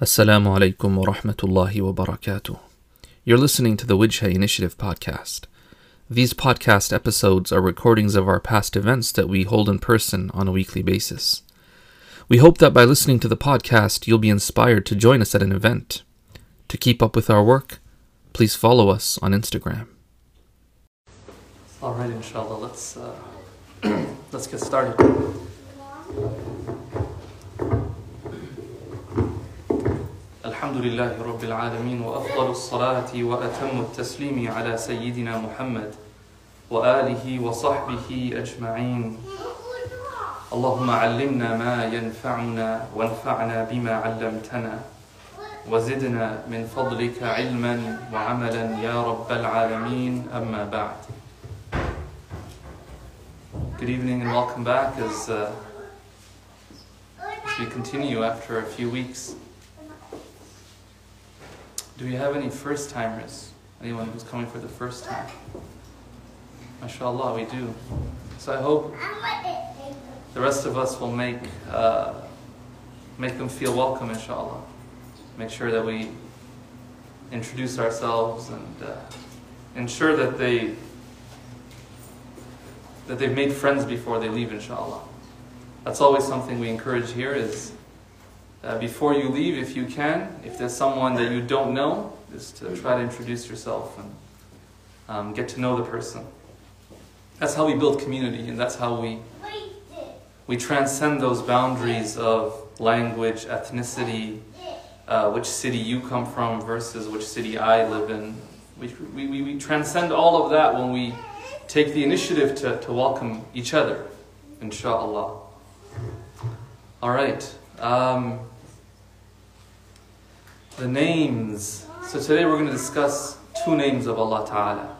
Assalamu alaikum wa rahmatullahi wa barakatuh. You're listening to the Wijha Initiative podcast. These podcast episodes are recordings of our past events that we hold in person on a weekly basis. We hope that by listening to the podcast, you'll be inspired to join us at an event. To keep up with our work, please follow us on Instagram. All right, inshallah, let's uh, let's get started. الحمد لله رب العالمين وأفضل الصلاة وأتم التسليم على سيدنا محمد وآله وصحبه أجمعين. اللهم علمنا ما ينفعنا وانفعنا بما علمتنا وزدنا من فضلك علما وعملا يا رب العالمين. أما بعد. Good evening and welcome back. As, uh, as we continue after a few weeks. Do we have any first timers? Anyone who's coming for the first time? MashaAllah, we do. So I hope the rest of us will make, uh, make them feel welcome, inshallah. Make sure that we introduce ourselves and uh, ensure that they that they've made friends before they leave, inshallah. That's always something we encourage here is uh, before you leave, if you can, if there's someone that you don't know, just to try to introduce yourself and um, get to know the person. That's how we build community, and that's how we we transcend those boundaries of language, ethnicity, uh, which city you come from versus which city I live in. We, we, we transcend all of that when we take the initiative to, to welcome each other, inshallah. All right. Um, the names. So today we're going to discuss two names of Allah Ta'ala.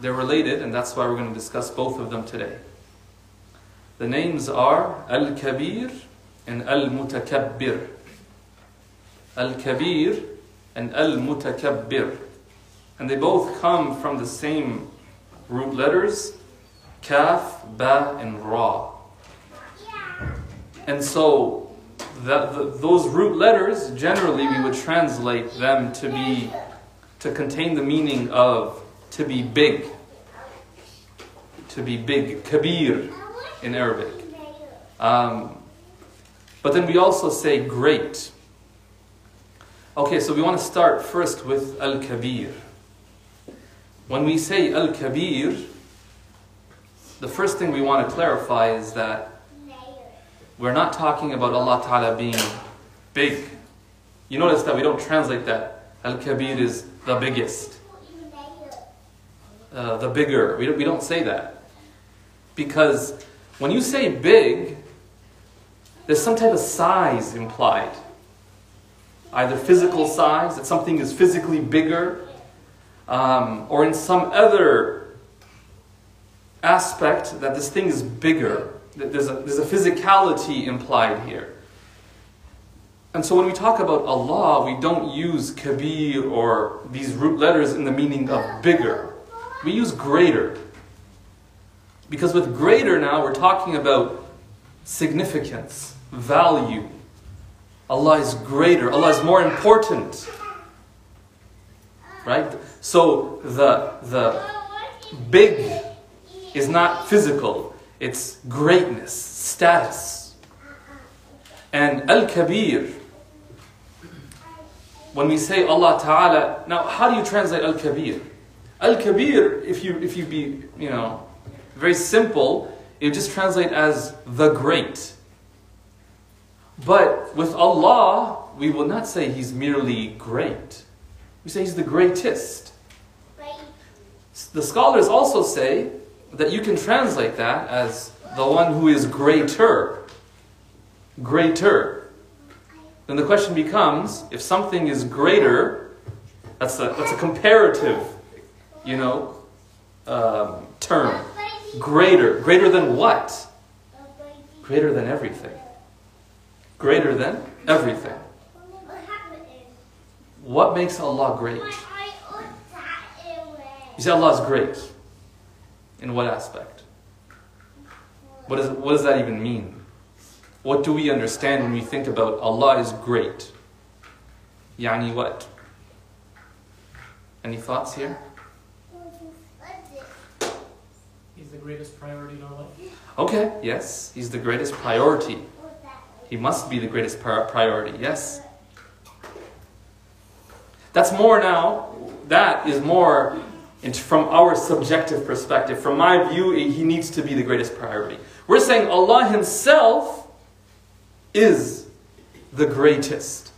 They're related, and that's why we're going to discuss both of them today. The names are Al Kabir and Al Mutakabbir. Al Kabir and Al Mutakabbir. And they both come from the same root letters Kaf, Ba, and Ra. And so that the, those root letters generally we would translate them to be to contain the meaning of to be big. To be big kabir in arabic. Um, but then we also say great. Okay so we want to start first with al-kabir. When we say al-kabir the first thing we want to clarify is that we're not talking about Allah Ta'ala being big. You notice that we don't translate that. Al Kabir is the biggest, uh, the bigger. We don't, we don't say that. Because when you say big, there's some type of size implied. Either physical size, that something is physically bigger, um, or in some other aspect that this thing is bigger there's a, there's a physicality implied here. And so when we talk about Allah, we don't use kabir or these root letters in the meaning of bigger. We use greater. Because with greater now, we're talking about significance, value. Allah is greater, Allah is more important. Right? So the, the big is not physical, it's greatness, status. And Al Kabir, when we say Allah Ta'ala, now how do you translate Al Kabir? Al Kabir, if you, if you be, you know, very simple, it just translate as the great. But with Allah, we will not say He's merely great. We say He's the greatest. The scholars also say that you can translate that as the one who is greater. Greater. Then the question becomes if something is greater, that's a, that's a comparative, you know, um, term. Greater. Greater than what? Greater than everything. Greater than everything. What makes Allah great? You say Allah is great. In what aspect? What, is, what does that even mean? What do we understand when we think about Allah is great? Yani what? Any thoughts here? He's the greatest priority in our life. Okay, yes, he's the greatest priority. He must be the greatest pri- priority, yes. That's more now, that is more in- from our subjective perspective. From my view, eh, he needs to be the greatest priority. We're saying Allah Himself is the greatest.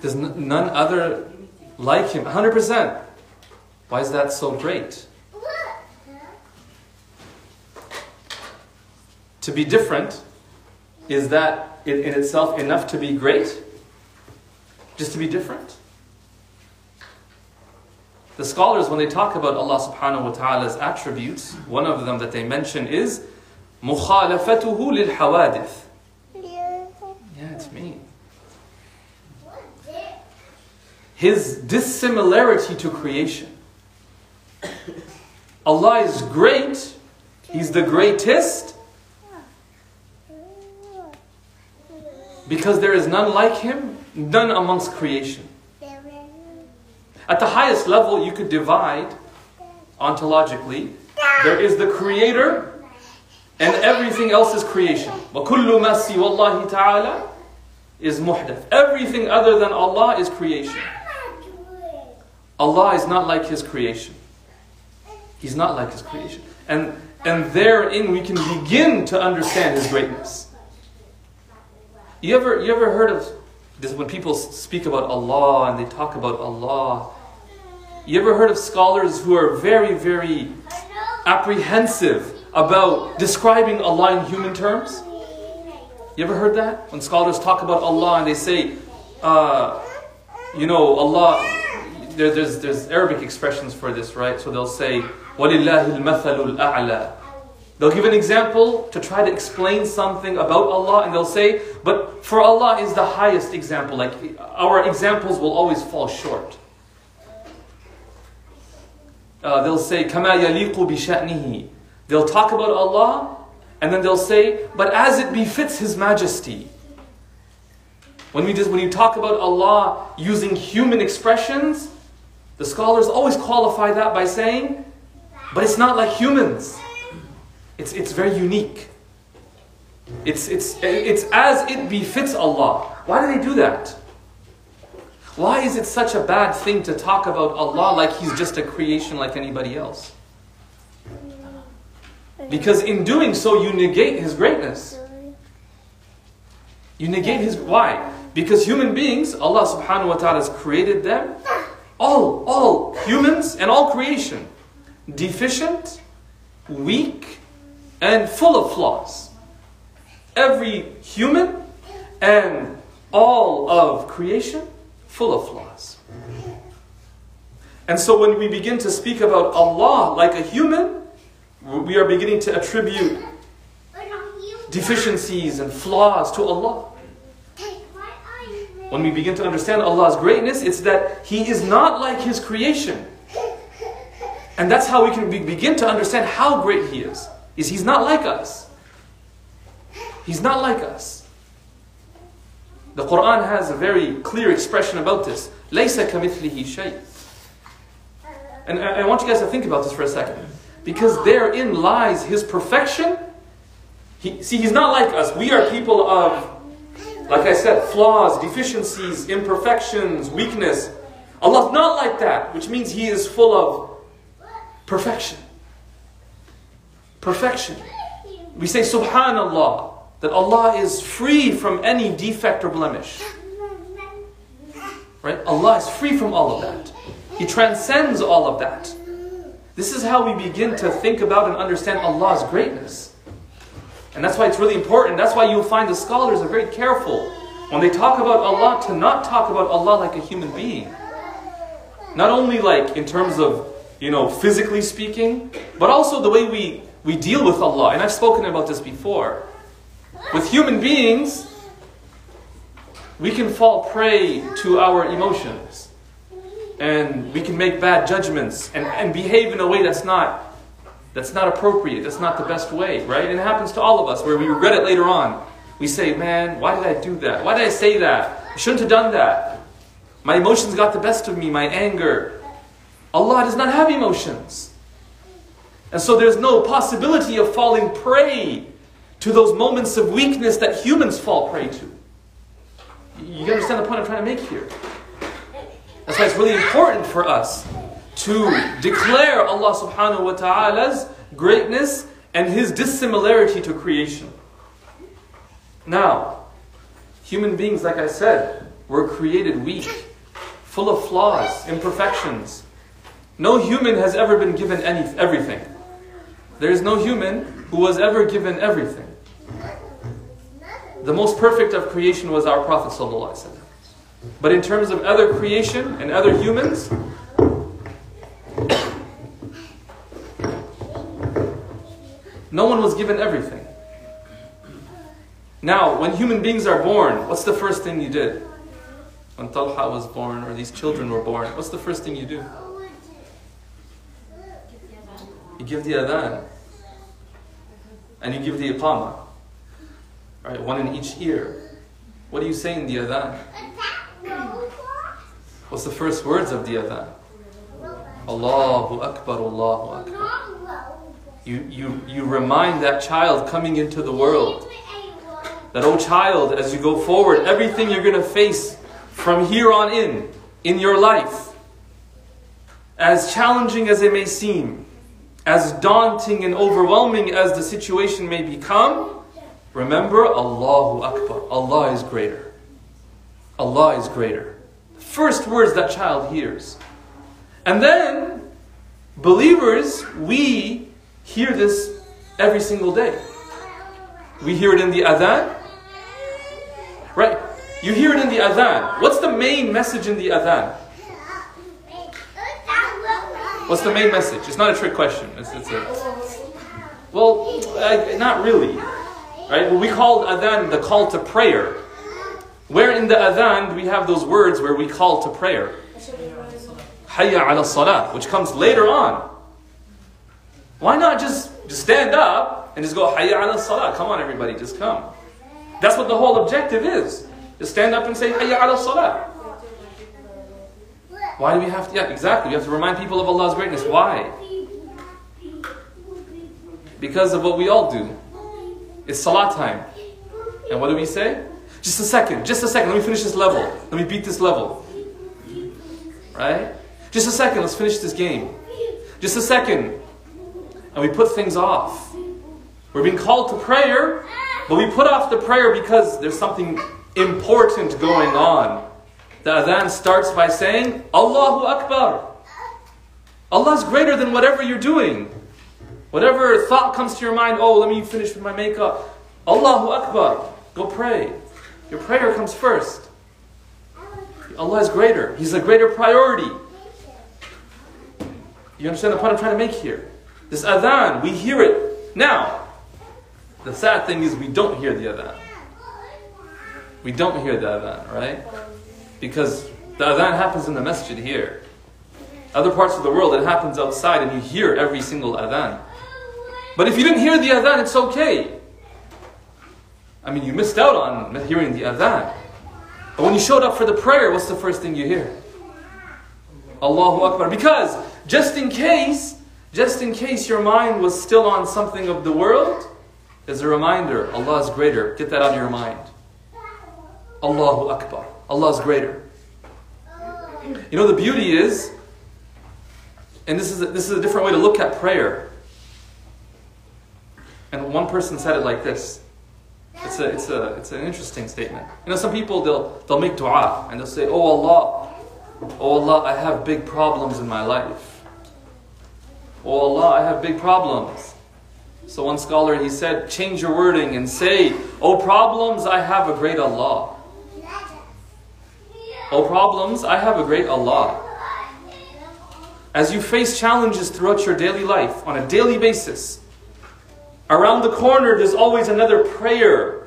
There's none other like Him, 100%. Why is that so great? To be different, is that in, in itself enough to be great? Just to be different? The scholars, when they talk about Allah subhanahu wa ta'ala's attributes, one of them that they mention is مخالفته للحوادث. Yeah, it's me. His dissimilarity to creation. Allah is great, He's the greatest, because there is none like Him, none amongst creation. At the highest level, you could divide ontologically. There is the Creator, and everything else is creation. وَكُلُّ مَا سِوَى اللَّهِ تَعَالَى is muhdath. Everything other than Allah is creation. Allah is not like His creation. He's not like His creation. And, and therein we can begin to understand His greatness. You ever, you ever heard of this when people speak about Allah and they talk about Allah? You ever heard of scholars who are very, very apprehensive about describing Allah in human terms? You ever heard that? When scholars talk about Allah and they say, uh, you know, Allah, there, there's, there's Arabic expressions for this, right? So they'll say, وَلِلَّهِ الْمَثَلُ الْأَعْلَى They'll give an example to try to explain something about Allah and they'll say, but for Allah is the highest example. Like our examples will always fall short. Uh, they'll say, كَمَا يَلِيقُ بِشَأْنِهِ They'll talk about Allah and then they'll say, but as it befits His Majesty. When, we just, when you talk about Allah using human expressions, the scholars always qualify that by saying, but it's not like humans. It's, it's very unique. It's, it's, it's as it befits Allah. Why do they do that? Why is it such a bad thing to talk about Allah like He's just a creation like anybody else? Because in doing so, you negate His greatness. You negate His. Why? Because human beings, Allah subhanahu wa ta'ala has created them, all, all humans and all creation, deficient, weak, and full of flaws. Every human and all of creation full of flaws. And so when we begin to speak about Allah like a human, we are beginning to attribute deficiencies and flaws to Allah. When we begin to understand Allah's greatness, it's that He is not like His creation. And that's how we can be- begin to understand how great He is. Is He's not like us. He's not like us. The Quran has a very clear expression about this. لَيْسَ كَمِثْلِهِ شَيْءٍ And I I want you guys to think about this for a second. Because therein lies His perfection. He, see, He's not like us. We are people of, like I said, flaws, deficiencies, imperfections, weakness. Allah's not like that, which means He is full of perfection. Perfection. We say Subhanallah, that Allah is free from any defect or blemish. Right? Allah is free from all of that. He transcends all of that. This is how we begin to think about and understand Allah's greatness. And that's why it's really important. That's why you'll find the scholars are very careful when they talk about Allah to not talk about Allah like a human being. Not only like in terms of, you know, physically speaking, but also the way we, we deal with Allah. And I've spoken about this before. With human beings, we can fall prey to our emotions. And we can make bad judgments and, and behave in a way that's not that's not appropriate, that's not the best way, right? And it happens to all of us where we regret it later on. We say, man, why did I do that? Why did I say that? I shouldn't have done that. My emotions got the best of me, my anger. Allah does not have emotions. And so there's no possibility of falling prey to those moments of weakness that humans fall prey to. You understand the point I'm trying to make here? That's why it's really important for us to declare Allah subhanahu wa ta'ala's greatness and His dissimilarity to creation. Now, human beings, like I said, were created weak, full of flaws, imperfections. No human has ever been given any, everything. There is no human who was ever given everything. The most perfect of creation was our Prophet. But in terms of other creation and other humans, no one was given everything. Now, when human beings are born, what's the first thing you did? When Talha was born or these children were born, what's the first thing you do? You give the adhan. And you give the iqamah. Right, one in each ear. What do you say in the adhan? What's the first words of the adhan? Allahu Akbar, Allahu Akbar. You, you, you remind that child coming into the world that, oh child, as you go forward, everything you're going to face from here on in, in your life, as challenging as it may seem, as daunting and overwhelming as the situation may become, remember Allahu Akbar. Allah is greater. Allah is greater. First words that child hears. And then, believers, we hear this every single day. We hear it in the adhan. Right? You hear it in the adhan. What's the main message in the adhan? What's the main message? It's not a trick question. It's, it's a, well, not really. Right? Well, we call adhan the call to prayer. Where in the adhan do we have those words where we call to prayer? Hayya ala salah, which comes later on. Why not just, just stand up and just go Hayya ala salah? Come on, everybody, just come. That's what the whole objective is. Just stand up and say Hayya ala salah. Why do we have to? Yeah, exactly. We have to remind people of Allah's greatness. Why? Because of what we all do. It's salah time. And what do we say? Just a second, just a second, let me finish this level. Let me beat this level. Right? Just a second, let's finish this game. Just a second. And we put things off. We're being called to prayer, but we put off the prayer because there's something important going on. The adhan starts by saying, Allahu Akbar. Allah is greater than whatever you're doing. Whatever thought comes to your mind, oh, let me finish with my makeup. Allahu Akbar. Go pray. Your prayer comes first. Allah is greater. He's a greater priority. You understand the point I'm trying to make here? This adhan, we hear it. Now, the sad thing is we don't hear the adhan. We don't hear the adhan, right? Because the adhan happens in the masjid here. Other parts of the world, it happens outside and you hear every single adhan. But if you didn't hear the adhan, it's okay. I mean, you missed out on hearing the adhan. But when you showed up for the prayer, what's the first thing you hear? Allahu Akbar. Because just in case, just in case your mind was still on something of the world, as a reminder, Allah is greater. Get that out of your mind. Allahu Akbar. Allah is greater. You know, the beauty is, and this is, a, this is a different way to look at prayer. And one person said it like this. It's, a, it's, a, it's an interesting statement. You know, some people, they'll, they'll make dua and they'll say, Oh Allah, Oh Allah, I have big problems in my life. Oh Allah, I have big problems. So one scholar, he said, change your wording and say, Oh problems, I have a great Allah. Oh problems, I have a great Allah. As you face challenges throughout your daily life on a daily basis, around the corner there's always another prayer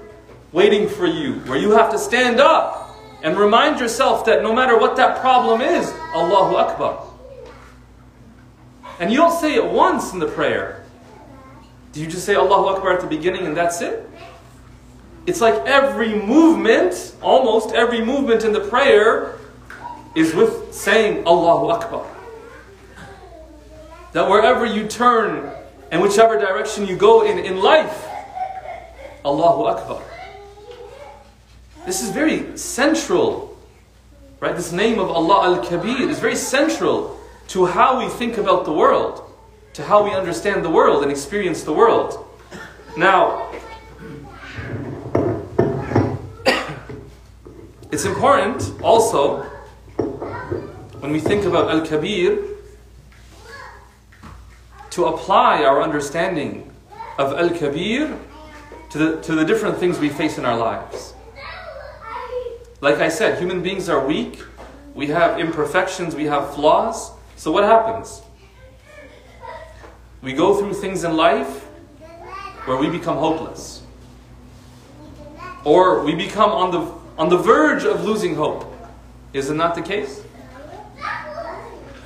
waiting for you where you have to stand up and remind yourself that no matter what that problem is, Allahu Akbar. And you don't say it once in the prayer. Do you just say Allahu Akbar at the beginning and that's it? it's like every movement, almost every movement in the prayer, is with saying Allahu Akbar. That wherever you turn and whichever direction you go in in life, Allahu Akbar. This is very central, right? This name of Allah Al Kabir is very central to how we think about the world, to how we understand the world and experience the world. Now, it's important also when we think about Al Kabir to apply our understanding of Al Kabir to the, to the different things we face in our lives. Like I said, human beings are weak, we have imperfections, we have flaws. So what happens? We go through things in life where we become hopeless. Or we become on the, on the verge of losing hope. Is it not the case?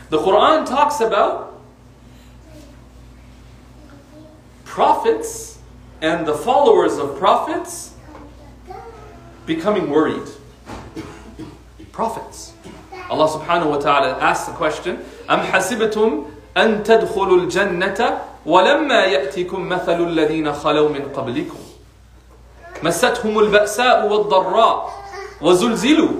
The Quran talks about prophets and the followers of prophets becoming worried. Prophets. Allah subhanahu wa ta'ala asks the question, أم حسبتم أن تدخلوا الجنة ولما يأتكم مثل الذين خلوا من قبلكم مستهم البأساء والضراء وزلزلوا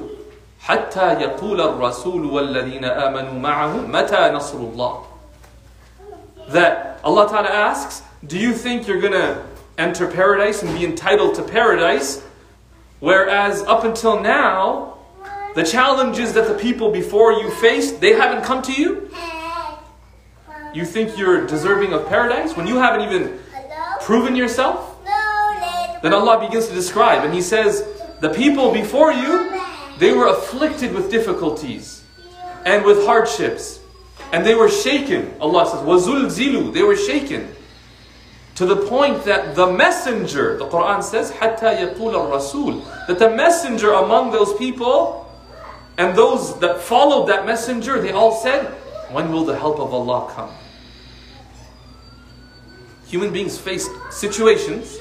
حتى يقول الرسول والذين آمنوا معه متى نصر الله That Allah Ta'ala asks, do you think you're gonna enter paradise and be entitled to paradise whereas up until now the challenges that the people before you faced, they haven't come to you? You think you're deserving of paradise when you haven't even proven yourself? Then Allah begins to describe, and He says, The people before you, they were afflicted with difficulties and with hardships, and they were shaken. Allah says, zilu, They were shaken to the point that the messenger, the Quran says, حَتَّى يَقُولَ الرَّسُولُ That the messenger among those people and those that followed that messenger, they all said, When will the help of Allah come? Human beings face situations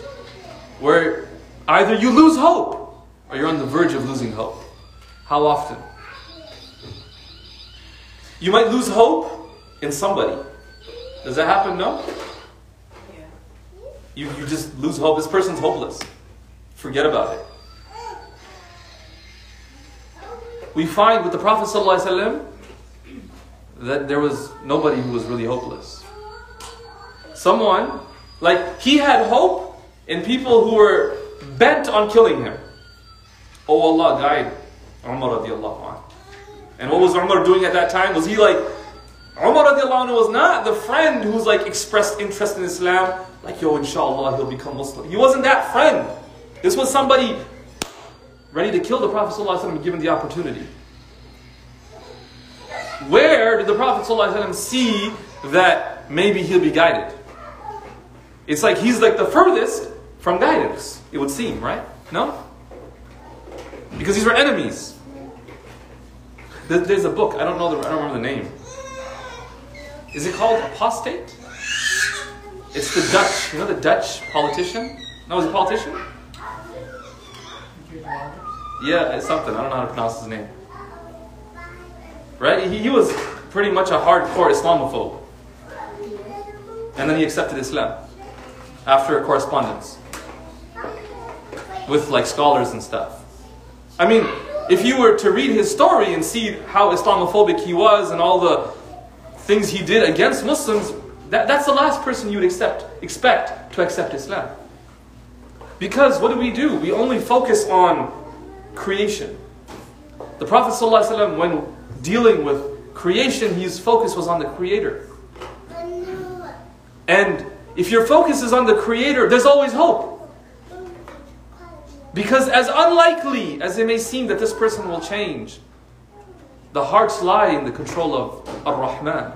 where either you lose hope or you're on the verge of losing hope. How often? You might lose hope in somebody. Does that happen? No? You, you just lose hope. This person's hopeless. Forget about it. we find with the Prophet ﷺ that there was nobody who was really hopeless. Someone, like, he had hope in people who were bent on killing him. Oh Allah, guide Umar radiallahu anhu. And what was Umar doing at that time? Was he like, Umar radiallahu anhu was not the friend who's like expressed interest in Islam, like, yo, inshallah, he'll become Muslim. He wasn't that friend. This was somebody ready to kill the Prophet ﷺ given the opportunity. Where did the Prophet ﷺ see that maybe he'll be guided? It's like he's like the furthest from guidance, it would seem, right? No? Because these were enemies. There's a book, I don't know the, I don't remember the name. Is it called Apostate? It's the Dutch, you know the Dutch politician? No, is a politician? Yeah, it's something. I don't know how to pronounce his name. Right? He, he was pretty much a hardcore Islamophobe. And then he accepted Islam after a correspondence with like scholars and stuff. I mean, if you were to read his story and see how Islamophobic he was and all the things he did against Muslims, that, that's the last person you would accept, expect to accept Islam. Because what do we do? We only focus on creation. The Prophet ﷺ, when dealing with creation, his focus was on the Creator. And if your focus is on the Creator, there's always hope. Because as unlikely as it may seem that this person will change, the hearts lie in the control of Ar-Rahman.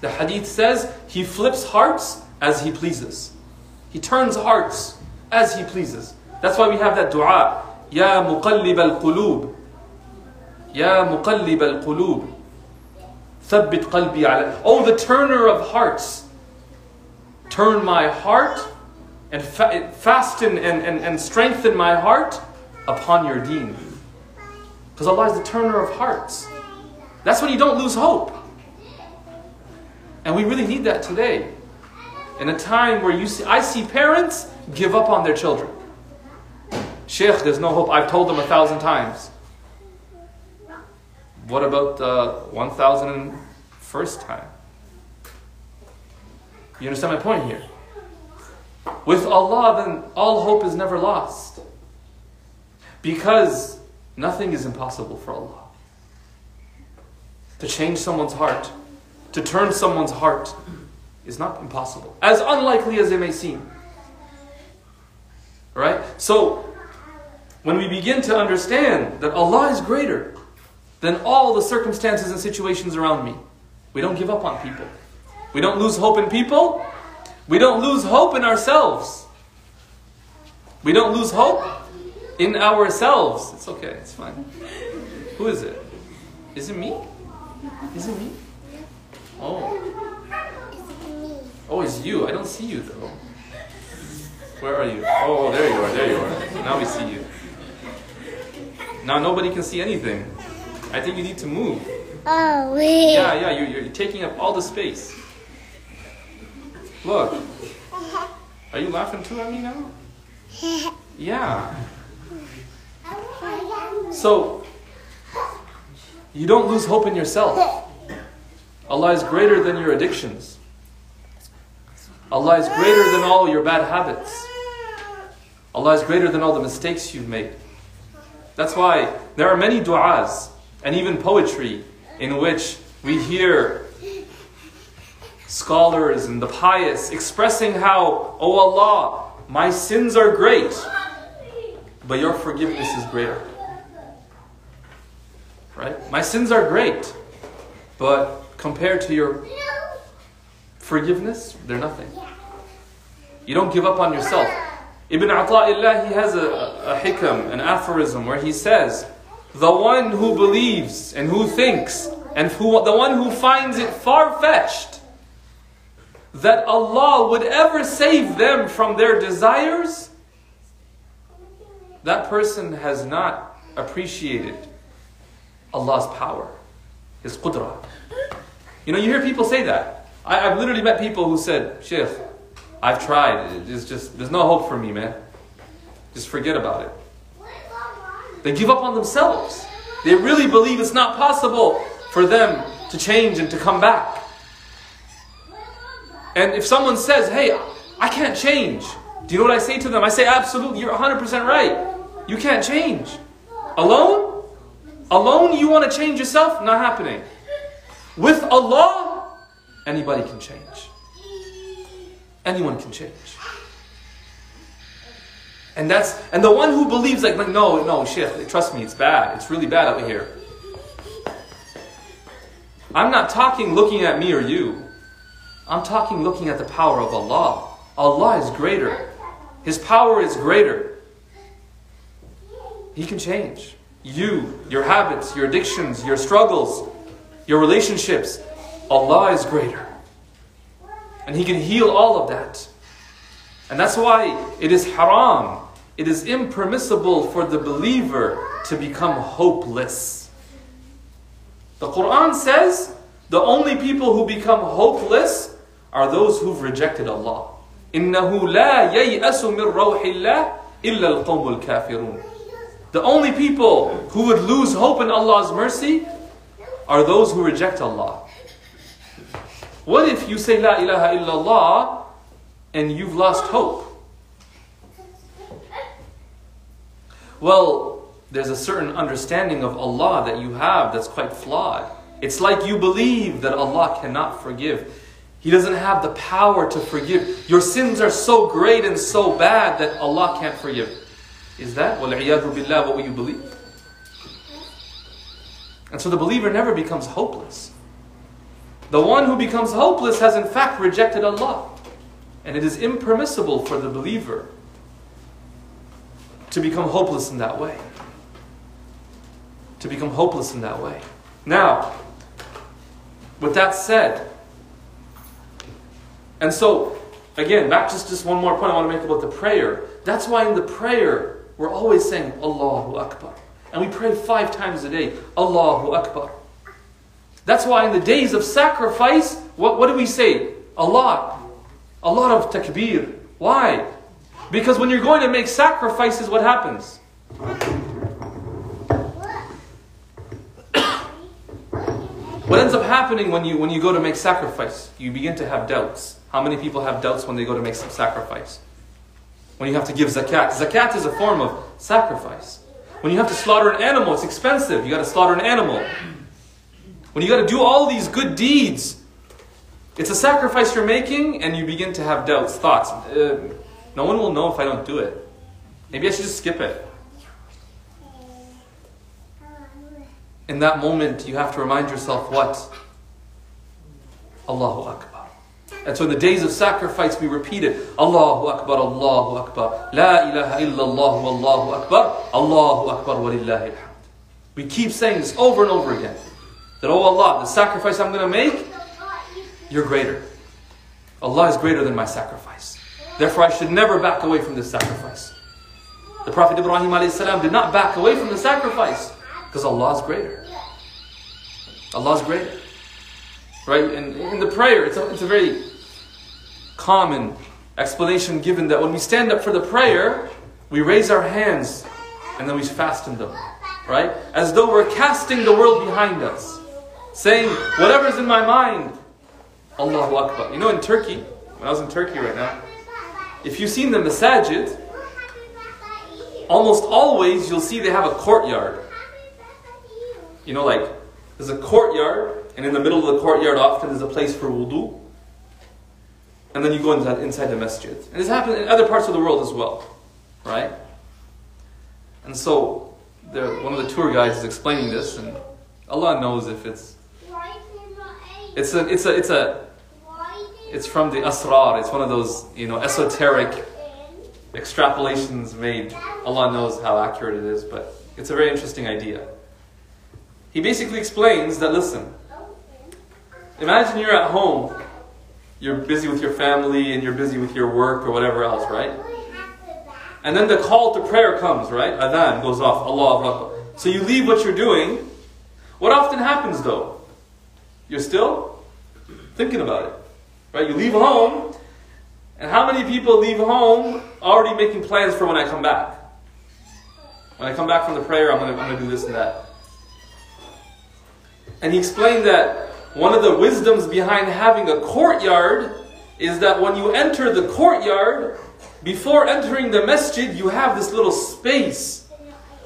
The hadith says he flips hearts as he pleases. He turns hearts as he pleases. That's why we have that dua. Ya muqallib al-qulub. Ya muqallib al-qulub. Thabbit qalbi ala. Oh, the turner of hearts. Turn my heart and fa- fasten and, and, and strengthen my heart upon your deen. Because Allah is the turner of hearts. That's when you don't lose hope. And we really need that today. In a time where you see, I see parents give up on their children. Sheikh, there's no hope. I've told them a thousand times. What about the 1001st time? You understand my point here? With Allah, then all hope is never lost. Because nothing is impossible for Allah. To change someone's heart, to turn someone's heart, is not impossible. As unlikely as it may seem. Right? So, when we begin to understand that Allah is greater than all the circumstances and situations around me, we don't give up on people. We don't lose hope in people. We don't lose hope in ourselves. We don't lose hope in ourselves. It's okay, it's fine. Who is it? Is it me? Is it me? Oh. Oh, it's you. I don't see you though. Where are you? Oh, oh, there you are, there you are. Now we see you. Now nobody can see anything. I think you need to move. Oh, wait. Yeah, yeah, you're, you're taking up all the space. Look. Are you laughing too at me now? Yeah. So, you don't lose hope in yourself. Allah is greater than your addictions. Allah is greater than all your bad habits. Allah is greater than all the mistakes you've made. That's why there are many du'as and even poetry in which we hear scholars and the pious expressing how, Oh Allah, my sins are great, but your forgiveness is greater. Right? My sins are great, but compared to your forgiveness, they're nothing. You don't give up on yourself. Ibn Ata'illah, he has a, a, hikam, an aphorism, where he says, The one who believes and who thinks, and who, the one who finds it far fetched that Allah would ever save them from their desires, that person has not appreciated Allah's power, His qudra. You know, you hear people say that. I, have literally met people who said, Sheikh, I've tried. It's just, there's no hope for me, man. Just forget about it. They give up on themselves. They really believe it's not possible for them to change and to come back. And if someone says, hey, I can't change, do you know what I say to them? I say, absolutely, you're 100% right. You can't change. Alone? Alone, you want to change yourself? Not happening. With Allah, anybody can change. Anyone can change. And that's and the one who believes like, like no, no, Sheikh, trust me, it's bad. It's really bad out here. I'm not talking looking at me or you. I'm talking looking at the power of Allah. Allah is greater. His power is greater. He can change. You, your habits, your addictions, your struggles, your relationships. Allah is greater. And He can heal all of that. And that's why it is haram, it is impermissible for the believer to become hopeless. The Quran says the only people who become hopeless are those who've rejected Allah. إِنَّهُ لَا يَيْأَسُ مِن رَوْحِ اللَّهِ إِلَّا الْقَوْمُ الْكَافِرُونَ The only people who would lose hope in Allah's mercy are those who reject Allah. What if you say La ilaha illallah and you've lost hope? Well, there's a certain understanding of Allah that you have that's quite flawed. It's like you believe that Allah cannot forgive. He doesn't have the power to forgive. Your sins are so great and so bad that Allah can't forgive. Is that billah, what you believe? And so the believer never becomes hopeless. The one who becomes hopeless has in fact rejected Allah. And it is impermissible for the believer to become hopeless in that way. To become hopeless in that way. Now, with that said, and so again, back just, just one more point I want to make about the prayer. That's why in the prayer, we're always saying Allahu Akbar. And we pray five times a day, Allahu Akbar. That's why in the days of sacrifice, what, what do we say? A lot. A lot of takbir. Why? Because when you're going to make sacrifices, what happens? What ends up happening when you when you go to make sacrifice? You begin to have doubts. How many people have doubts when they go to make some sacrifice? When you have to give zakat. Zakat is a form of sacrifice. When you have to slaughter an animal, it's expensive. You got to slaughter an animal. When you got to do all these good deeds, it's a sacrifice you're making, and you begin to have doubts, thoughts. Uh, no one will know if I don't do it. Maybe I should just skip it. In that moment, you have to remind yourself what? Allahu Akbar. And so in the days of sacrifice, we repeat it. Allahu Akbar, Allahu Akbar. La ilaha illallah, Allahu Akbar. Allahu Akbar, walillahi alhamd. We keep saying this over and over again. That, oh Allah, the sacrifice I'm going to make, you're greater. Allah is greater than my sacrifice. Therefore, I should never back away from this sacrifice. The Prophet Ibrahim did not back away from the sacrifice because Allah is greater. Allah is greater. Right? And in the prayer, it's a, it's a very common explanation given that when we stand up for the prayer, we raise our hands and then we fasten them. Right? As though we're casting the world behind us. Saying, whatever's in my mind, Allahu Akbar. You know, in Turkey, when I was in Turkey right now, if you've seen the masajid, almost always you'll see they have a courtyard. You know, like there's a courtyard, and in the middle of the courtyard often there's a place for wudu. And then you go inside, inside the masjid. And this happens in other parts of the world as well, right? And so one of the tour guides is explaining this, and Allah knows if it's it's a it's a it's a it's from the asrar. It's one of those you know esoteric extrapolations made. Allah knows how accurate it is, but it's a very interesting idea. He basically explains that listen, imagine you're at home, you're busy with your family and you're busy with your work or whatever else, right? And then the call to prayer comes, right? Adhan goes off, Allah Akbar. So you leave what you're doing. What often happens though? You're still thinking about it, right? You leave home, and how many people leave home already making plans for when I come back? When I come back from the prayer, I'm going to, I'm going to do this and that. And he explained that one of the wisdoms behind having a courtyard is that when you enter the courtyard, before entering the masjid, you have this little space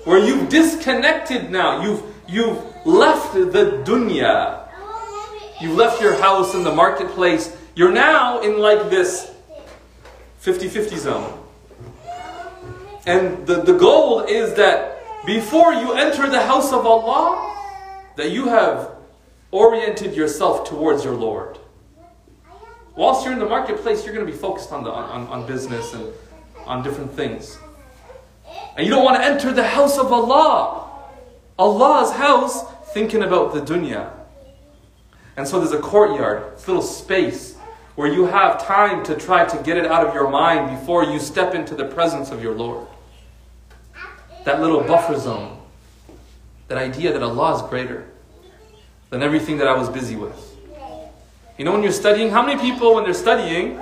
where you've disconnected now. You've, you've left the dunya. You've left your house in the marketplace. You're now in like this 50 50 zone. And the, the goal is that before you enter the house of Allah, that you have oriented yourself towards your Lord. Whilst you're in the marketplace, you're going to be focused on, the, on, on business and on different things. And you don't want to enter the house of Allah, Allah's house, thinking about the dunya. And so there's a courtyard, this little space where you have time to try to get it out of your mind before you step into the presence of your Lord. That little buffer zone. That idea that Allah is greater than everything that I was busy with. You know, when you're studying, how many people, when they're studying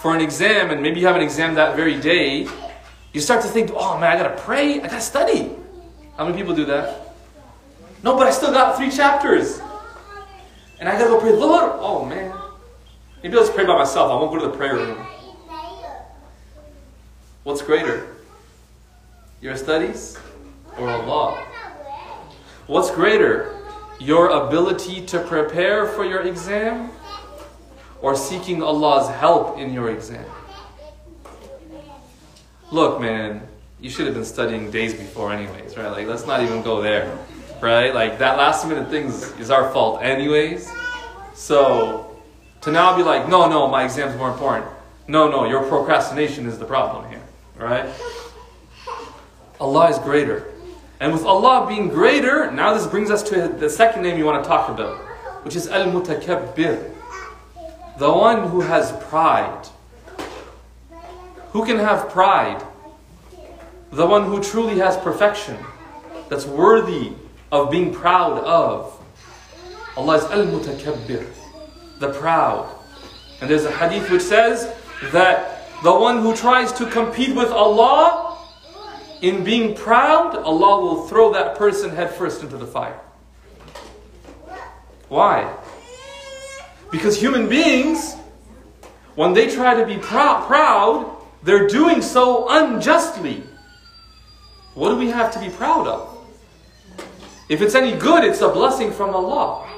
for an exam, and maybe you have an exam that very day, you start to think, oh man, I gotta pray, I gotta study. How many people do that? No, but I still got three chapters. And I gotta go pray, Lord. Oh man. Maybe I'll just pray by myself. I won't go to the prayer room. What's greater? Your studies or Allah? What's greater? Your ability to prepare for your exam or seeking Allah's help in your exam? Look, man, you should have been studying days before, anyways, right? Like, let's not even go there, right? Like, that last minute thing is our fault, anyways. So, to now be like, no, no, my exam's more important. No, no, your procrastination is the problem here, right? Allah is greater. And with Allah being greater, now this brings us to the second name you want to talk about, which is Al Mutakabbir, the one who has pride. Who can have pride? The one who truly has perfection, that's worthy of being proud of. Allah is Al Mutakabbir, the proud. And there's a hadith which says that the one who tries to compete with Allah in being proud, Allah will throw that person headfirst into the fire. Why? Because human beings, when they try to be prou- proud, they're doing so unjustly. What do we have to be proud of? If it's any good, it's a blessing from Allah.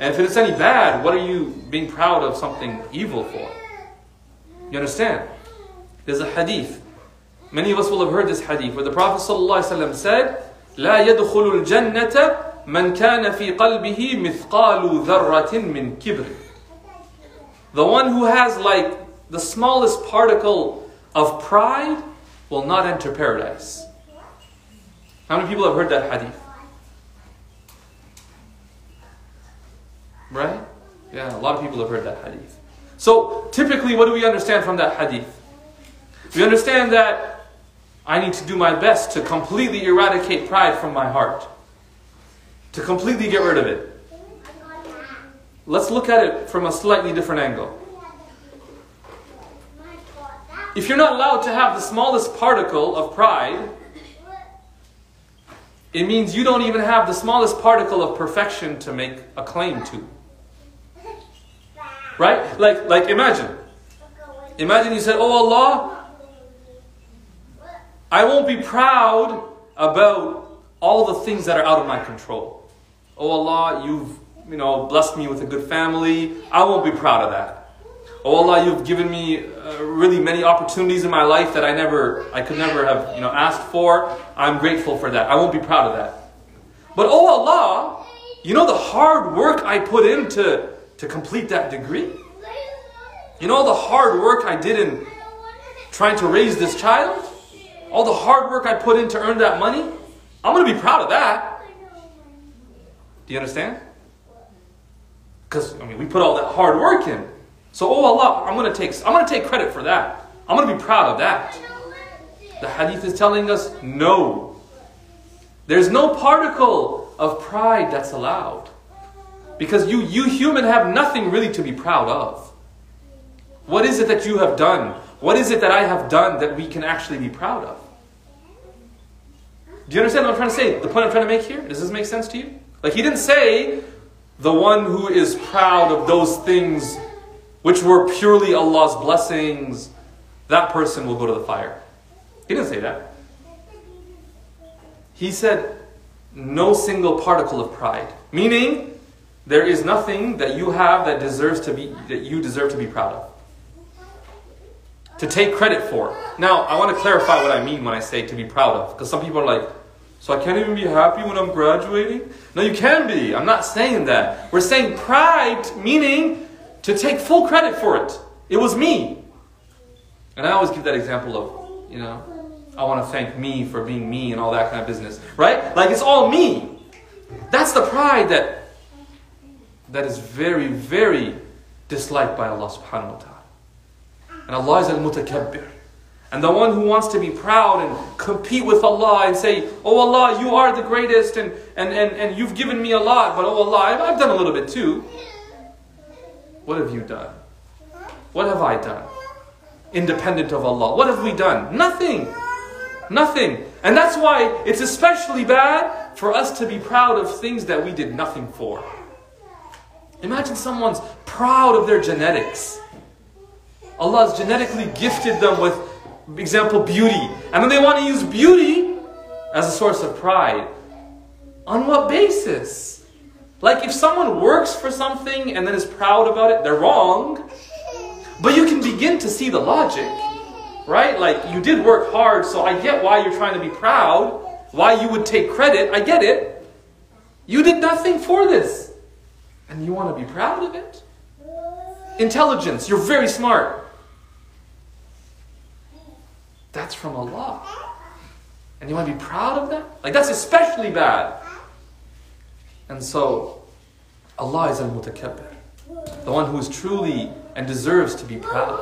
And if it's any bad, what are you being proud of something evil for? You understand? There's a hadith. Many of us will have heard this hadith where the Prophet ﷺ said, لا يدخل الجنة من كان في قلبه مثقال ذرة من كبر. The one who has like the smallest particle of pride will not enter paradise. How many people have heard that hadith? Right? Yeah, a lot of people have heard that hadith. So, typically, what do we understand from that hadith? We understand that I need to do my best to completely eradicate pride from my heart, to completely get rid of it. Let's look at it from a slightly different angle. If you're not allowed to have the smallest particle of pride, it means you don't even have the smallest particle of perfection to make a claim to. Right? Like, like imagine. Imagine you said, Oh Allah, I won't be proud about all the things that are out of my control. Oh Allah, you've you know blessed me with a good family. I won't be proud of that. Oh Allah, you've given me uh, really many opportunities in my life that I never, I could never have you know asked for. I'm grateful for that. I won't be proud of that. But oh Allah, you know the hard work I put in to, to complete that degree. You know the hard work I did in trying to raise this child. All the hard work I put in to earn that money. I'm going to be proud of that. Do you understand? Because I mean, we put all that hard work in. So, oh Allah, I'm going to take I'm going to take credit for that. I'm going to be proud of that. The hadith is telling us no. There's no particle of pride that's allowed. Because you you human have nothing really to be proud of. What is it that you have done? What is it that I have done that we can actually be proud of? Do you understand what I'm trying to say? The point I'm trying to make here? Does this make sense to you? Like he didn't say the one who is proud of those things which were purely Allah's blessings, that person will go to the fire. He didn't say that. He said, no single particle of pride. Meaning, there is nothing that you have that deserves to be that you deserve to be proud of. To take credit for. Now, I want to clarify what I mean when I say to be proud of, because some people are like, so I can't even be happy when I'm graduating? No, you can be. I'm not saying that. We're saying pride, meaning to take full credit for it. It was me. And I always give that example of, you know, I want to thank me for being me and all that kind of business. Right? Like it's all me. That's the pride that that is very, very disliked by Allah subhanahu wa ta'ala. And Allah is al-mutakabbir. And the one who wants to be proud and compete with Allah and say, Oh Allah, you are the greatest and, and, and, and you've given me a lot, but oh Allah, I've, I've done a little bit too. What have you done? What have I done? Independent of Allah. What have we done? Nothing. Nothing. And that's why it's especially bad for us to be proud of things that we did nothing for. Imagine someone's proud of their genetics. Allah has genetically gifted them with, example, beauty. And then they want to use beauty as a source of pride. On what basis? Like if someone works for something and then is proud about it, they're wrong. But you can begin to see the logic. Right? Like you did work hard, so I get why you're trying to be proud, why you would take credit. I get it. You did nothing for this. And you want to be proud of it? Intelligence, you're very smart. That's from Allah. And you want to be proud of that? Like, that's especially bad. And so, Allah is al mutakabbir, the one who is truly and deserves to be proud.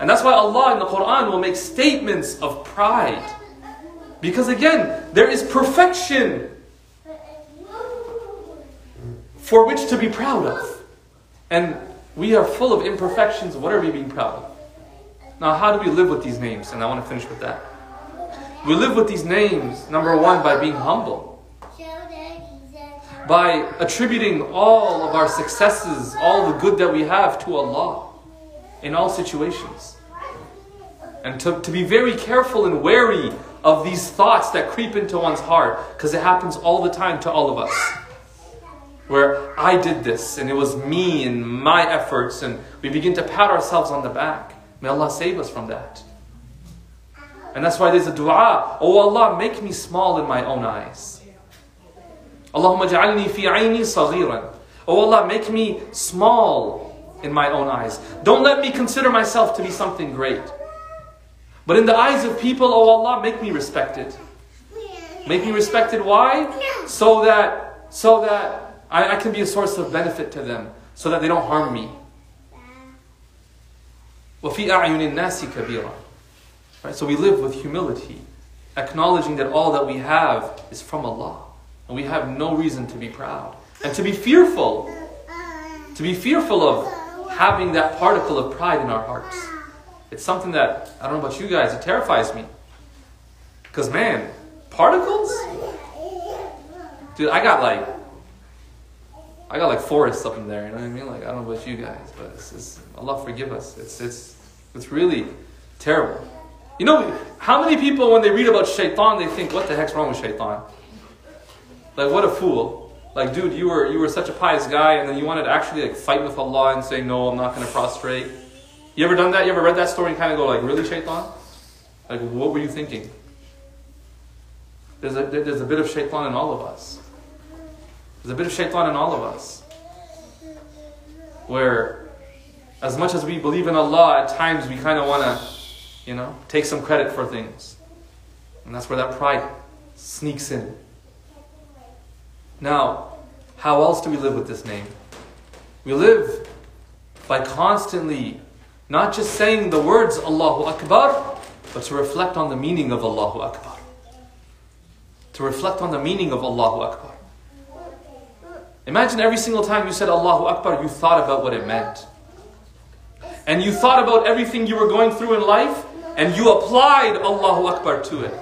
And that's why Allah in the Quran will make statements of pride. Because again, there is perfection for which to be proud of. And we are full of imperfections. What are we being proud of? Now, how do we live with these names? And I want to finish with that. We live with these names, number one, by being humble, by attributing all of our successes, all the good that we have to Allah in all situations. And to, to be very careful and wary of these thoughts that creep into one's heart, because it happens all the time to all of us. Where I did this, and it was me and my efforts, and we begin to pat ourselves on the back. May Allah save us from that. And that's why there's a dua. Oh Allah, make me small in my own eyes. Allahumma ja'alni fi ayni saghiran. Oh Allah, make me small in my own eyes. Don't let me consider myself to be something great. But in the eyes of people, oh Allah, make me respected. Make me respected. Why? So that so that I, I can be a source of benefit to them, so that they don't harm me وَفِي أَعْيُنِ النَّاسِ كَبِيرًا Right? So we live with humility, acknowledging that all that we have is from Allah. And we have no reason to be proud. And to be fearful. To be fearful of having that particle of pride in our hearts. It's something that, I don't know about you guys, it terrifies me. Because, man, particles? Dude, I got like, I got like forests up in there, you know what I mean? Like, I don't know about you guys, but it's, it's Allah forgive us. It's, it's, it's really terrible. You know, how many people, when they read about shaitan, they think, what the heck's wrong with shaitan? Like, what a fool. Like, dude, you were, you were such a pious guy, and then you wanted to actually like fight with Allah and say, no, I'm not going to prostrate. You ever done that? You ever read that story and kind of go like, really, shaitan? Like, what were you thinking? There's a, there's a bit of shaitan in all of us. There's a bit of shaitan in all of us. Where, as much as we believe in Allah, at times we kind of want to, you know, take some credit for things. And that's where that pride sneaks in. Now, how else do we live with this name? We live by constantly not just saying the words Allahu Akbar, but to reflect on the meaning of Allahu Akbar. To reflect on the meaning of Allahu Akbar. Imagine every single time you said Allahu Akbar, you thought about what it meant. And you thought about everything you were going through in life, and you applied Allahu Akbar to it.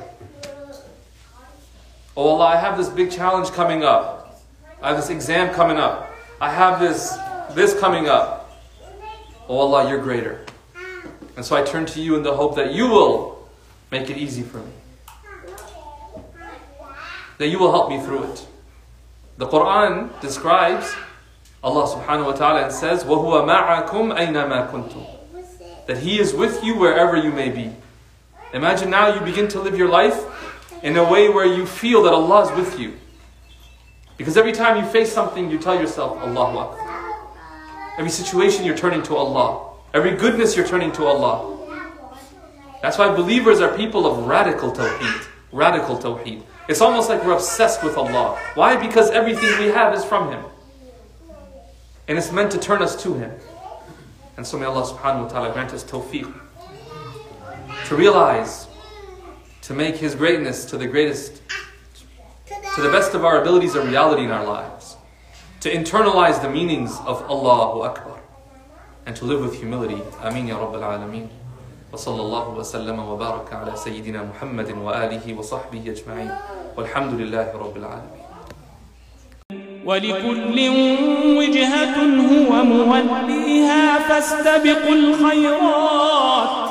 Oh Allah, I have this big challenge coming up. I have this exam coming up. I have this this coming up. Oh Allah, you're greater. And so I turn to you in the hope that you will make it easy for me. That you will help me through it. The Quran describes Allah subhanahu wa ta'ala and says, وَهُوَ مَعَكُمْ أَيْنَمَا كُنْتُمْ That He is with you wherever you may be. Imagine now you begin to live your life in a way where you feel that Allah is with you. Because every time you face something, you tell yourself, Allahu Akbar. Every situation, you're turning to Allah. Every goodness, you're turning to Allah. That's why believers are people of radical tawheed. Radical tawheed. It's almost like we're obsessed with Allah. Why? Because everything we have is from Him. And it's meant to turn us to Him. And so may Allah subhanahu wa ta'ala grant us tawfiq. To realize, to make His greatness to the greatest, to the best of our abilities a reality in our lives. To internalize the meanings of Allahu Akbar. And to live with humility. Ameen ya Rabbil Alameen. وصلى الله وسلم وبارك على سيدنا محمد وآله وصحبه أجمعين. والحمد لله رب العالمين. ولكل وجهة هو موليها فاستبقوا الخيرات.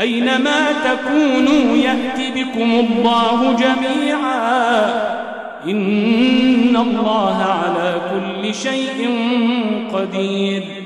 أينما تكونوا يأتي بكم الله جميعا. إن الله على كل شيء قدير.